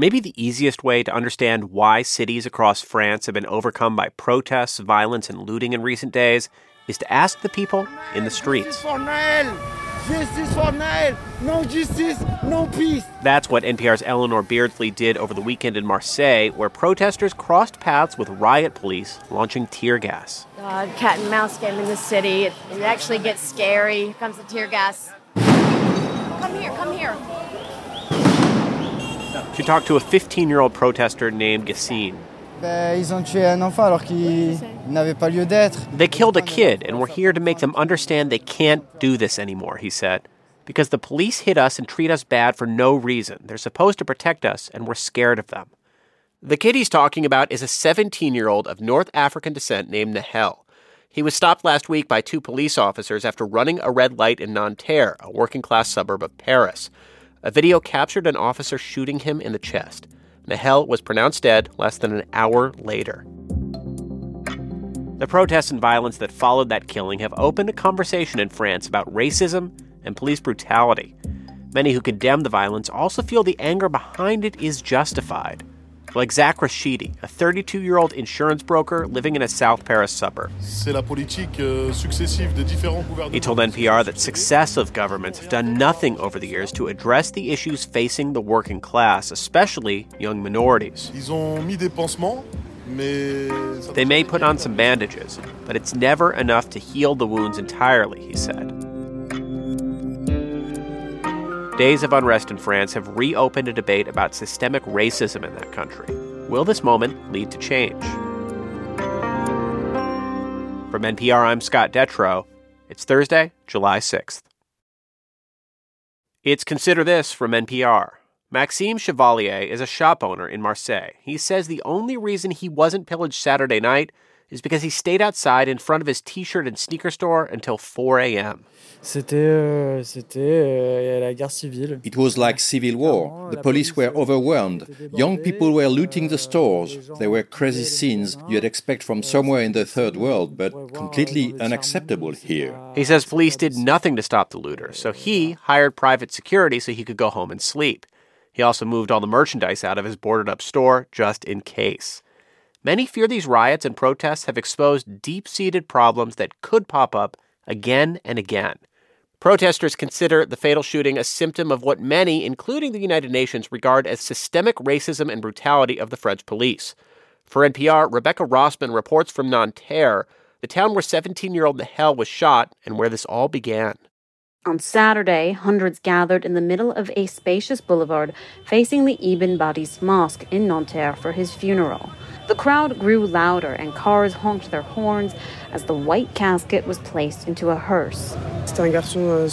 Maybe the easiest way to understand why cities across France have been overcome by protests, violence, and looting in recent days is to ask the people in the streets. Justice for Nahel! No justice, no peace! That's what NPR's Eleanor Beardsley did over the weekend in Marseille, where protesters crossed paths with riot police launching tear gas. God, cat and mouse game in the city. It, it actually gets scary. Here comes the tear gas. Come here, come here. She talked to a 15 year old protester named Yassine. They killed a kid, and we're here to make them understand they can't do this anymore, he said. Because the police hit us and treat us bad for no reason. They're supposed to protect us, and we're scared of them. The kid he's talking about is a 17 year old of North African descent named Nahel. He was stopped last week by two police officers after running a red light in Nanterre, a working class suburb of Paris. A video captured an officer shooting him in the chest. Nahel was pronounced dead less than an hour later. The protests and violence that followed that killing have opened a conversation in France about racism and police brutality. Many who condemn the violence also feel the anger behind it is justified like Zach Rashidi, a 32 year old insurance broker living in a South Paris suburb. Euh, he told NPR that successive governments have done nothing over the years to address the issues facing the working class, especially young minorities. They may put on some bandages, but it's never enough to heal the wounds entirely, he said. Days of unrest in France have reopened a debate about systemic racism in that country. Will this moment lead to change? From NPR, I'm Scott Detrow. It's Thursday, July 6th. It's Consider This from NPR. Maxime Chevalier is a shop owner in Marseille. He says the only reason he wasn't pillaged Saturday night is because he stayed outside in front of his t shirt and sneaker store until 4 a.m. Euh, it was like civil war. The police were overwhelmed. Young people were looting the stores. There were crazy scenes you'd expect from somewhere in the third world, but completely unacceptable here. He says police did nothing to stop the looters, so he hired private security so he could go home and sleep. He also moved all the merchandise out of his boarded up store just in case. Many fear these riots and protests have exposed deep seated problems that could pop up again and again. Protesters consider the fatal shooting a symptom of what many, including the United Nations, regard as systemic racism and brutality of the French police. For NPR, Rebecca Rosman reports from Nanterre, the town where 17 year old Nahel was shot and where this all began. On Saturday, hundreds gathered in the middle of a spacious boulevard facing the Ibn Badis Mosque in Nanterre for his funeral. The crowd grew louder and cars honked their horns as the white casket was placed into a hearse. Euh,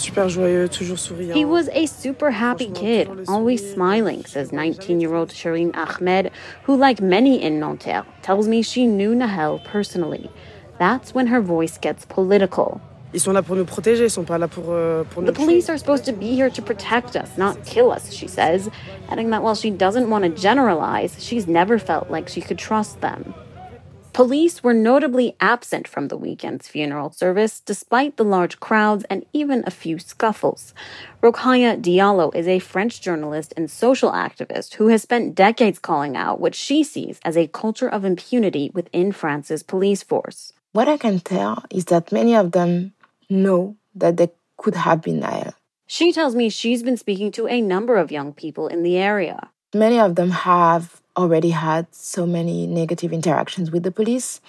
he was a super happy kid, always smiling, says 19 year old Shireen Ahmed, who, like many in Nanterre, tells me she knew Nahel personally. That's when her voice gets political. Ils sont là pour nous protéger, ils sont pas là pour, euh, pour The police are supposed to be here to protect us, not kill us, she says, adding that while she doesn't want to generalize, she's never felt like she could trust them. Police were notably absent from the weekend's funeral service, despite the large crowds and even a few scuffles. Rokhaya Diallo is a French journalist and social activist who has spent decades calling out what she sees as a culture of impunity within France's police force. What I can tell is that many of them know that they could have been Nahel. She tells me she's been speaking to a number of young people in the area. Many of them have already had so many negative interactions with the police,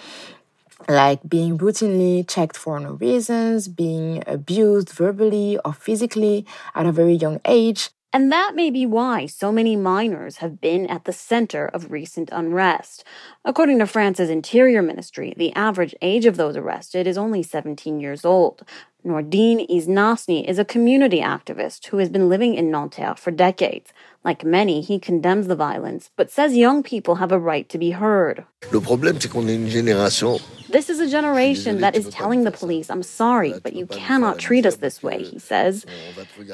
like being routinely checked for no reasons, being abused verbally or physically at a very young age, and that may be why so many minors have been at the center of recent unrest. According to France's Interior Ministry, the average age of those arrested is only 17 years old. Nordine Iznasny is a community activist who has been living in Nanterre for decades. Like many, he condemns the violence, but says young people have a right to be heard. Le problème, c'est qu'on est une génération this is a generation that is telling the police, I'm sorry, but you cannot treat us this way, he says.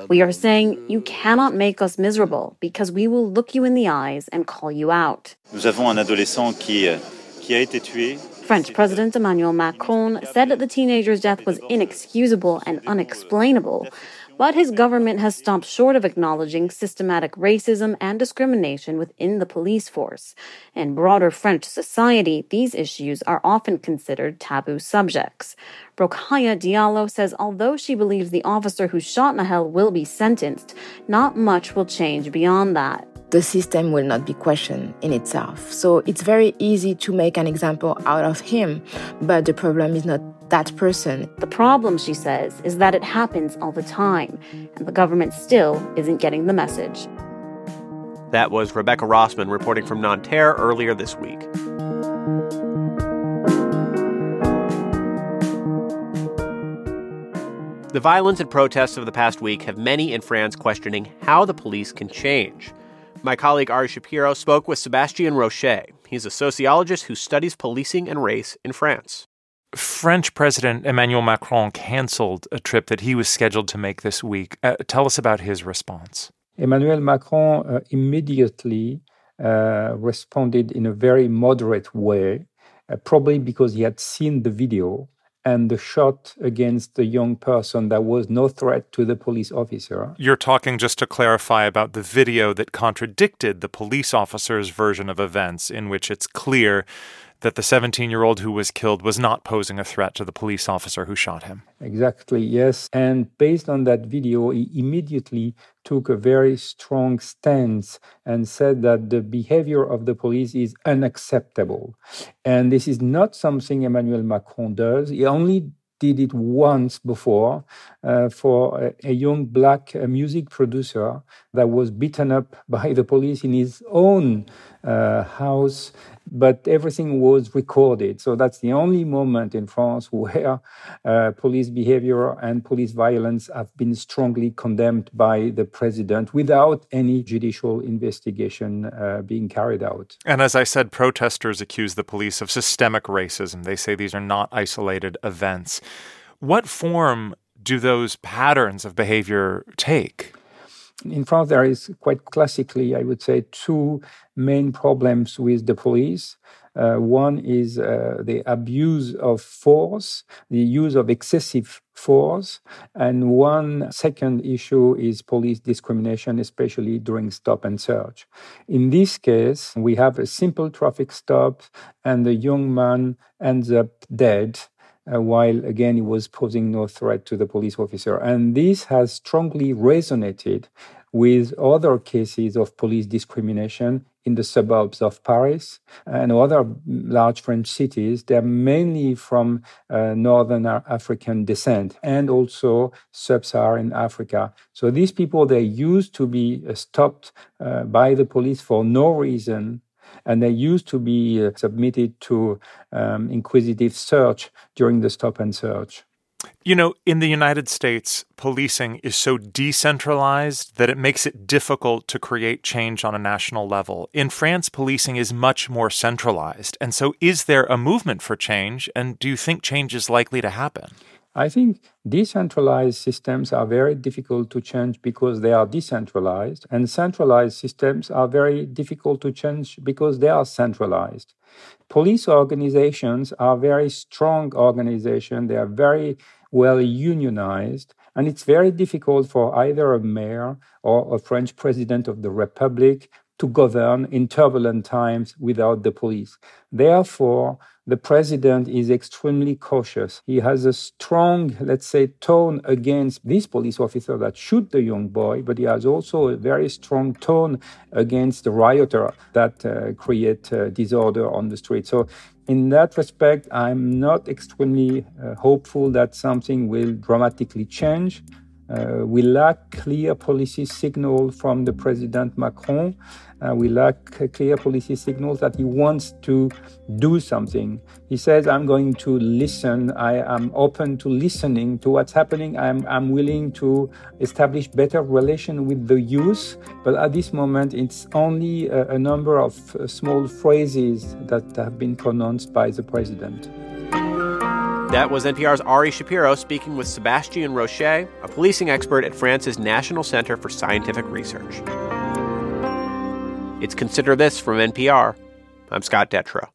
We are saying, you cannot make us miserable because we will look you in the eyes and call you out. Nous avons un adolescent qui, euh, qui a été tué. French President Emmanuel Macron said that the teenager's death was inexcusable and euh, unexplainable, but his government has stopped short of acknowledging systematic racism and discrimination within the police force. In broader French society, these issues are often considered taboo subjects. Rokhaya Diallo says although she believes the officer who shot Nahel will be sentenced, not much will change beyond that the system will not be questioned in itself. So it's very easy to make an example out of him, but the problem is not that person. The problem, she says, is that it happens all the time, and the government still isn't getting the message. That was Rebecca Rosman reporting from Nanterre earlier this week. The violence and protests of the past week have many in France questioning how the police can change. My colleague Ari Shapiro spoke with Sebastian Roche. He's a sociologist who studies policing and race in France. French President Emmanuel Macron canceled a trip that he was scheduled to make this week. Uh, tell us about his response. Emmanuel Macron uh, immediately uh, responded in a very moderate way, uh, probably because he had seen the video and the shot against the young person that was no threat to the police officer. You're talking just to clarify about the video that contradicted the police officer's version of events, in which it's clear that the 17 year old who was killed was not posing a threat to the police officer who shot him. Exactly, yes. And based on that video, he immediately took a very strong stance and said that the behavior of the police is unacceptable. And this is not something Emmanuel Macron does. He only did it once before uh, for a, a, young black uh, music producer that was beaten up by the police in his own uh, house but everything was recorded. So that's the only moment in France where uh, police behavior and police violence have been strongly condemned by the president without any judicial investigation uh, being carried out. And as I said, protesters accuse the police of systemic racism. They say these are not isolated events. What form do those patterns of behavior take? In France, there is quite classically, I would say, two main problems with the police. Uh, one is uh, the abuse of force, the use of excessive force. And one second issue is police discrimination, especially during stop and search. In this case, we have a simple traffic stop, and the young man ends up dead. Uh, while again he was posing no threat to the police officer. And this has strongly resonated with other cases of police discrimination in the suburbs of Paris and other large French cities. They're mainly from uh, Northern African descent and also sub-Saharan Africa. So these people, they used to be uh, stopped uh, by the police for no reason and they used to be uh, submitted to um, inquisitive search during the stop and search. You know, in the United States, policing is so decentralized that it makes it difficult to create change on a national level. In France, policing is much more centralized. And so, is there a movement for change? And do you think change is likely to happen? I think decentralized systems are very difficult to change because they are decentralized, and centralized systems are very difficult to change because they are centralized. Police organizations are very strong organizations, they are very well unionized, and it's very difficult for either a mayor or a French president of the republic to govern in turbulent times without the police. Therefore, the president is extremely cautious. He has a strong, let's say, tone against this police officer that shoot the young boy, but he has also a very strong tone against the rioter that uh, create uh, disorder on the street. So in that respect, I'm not extremely uh, hopeful that something will dramatically change. Uh, we lack clear policy signal from the President Macron. Uh, we lack clear policy signals that he wants to do something. He says, I'm going to listen. I am open to listening to what's happening. I'm, I'm willing to establish better relation with the youth. But at this moment, it's only a, a number of uh, small phrases that have been pronounced by the president. That was NPR's Ari Shapiro speaking with Sebastian Roche, a policing expert at France's National Center for Scientific Research. It's Consider This from NPR. I'm Scott Detrow.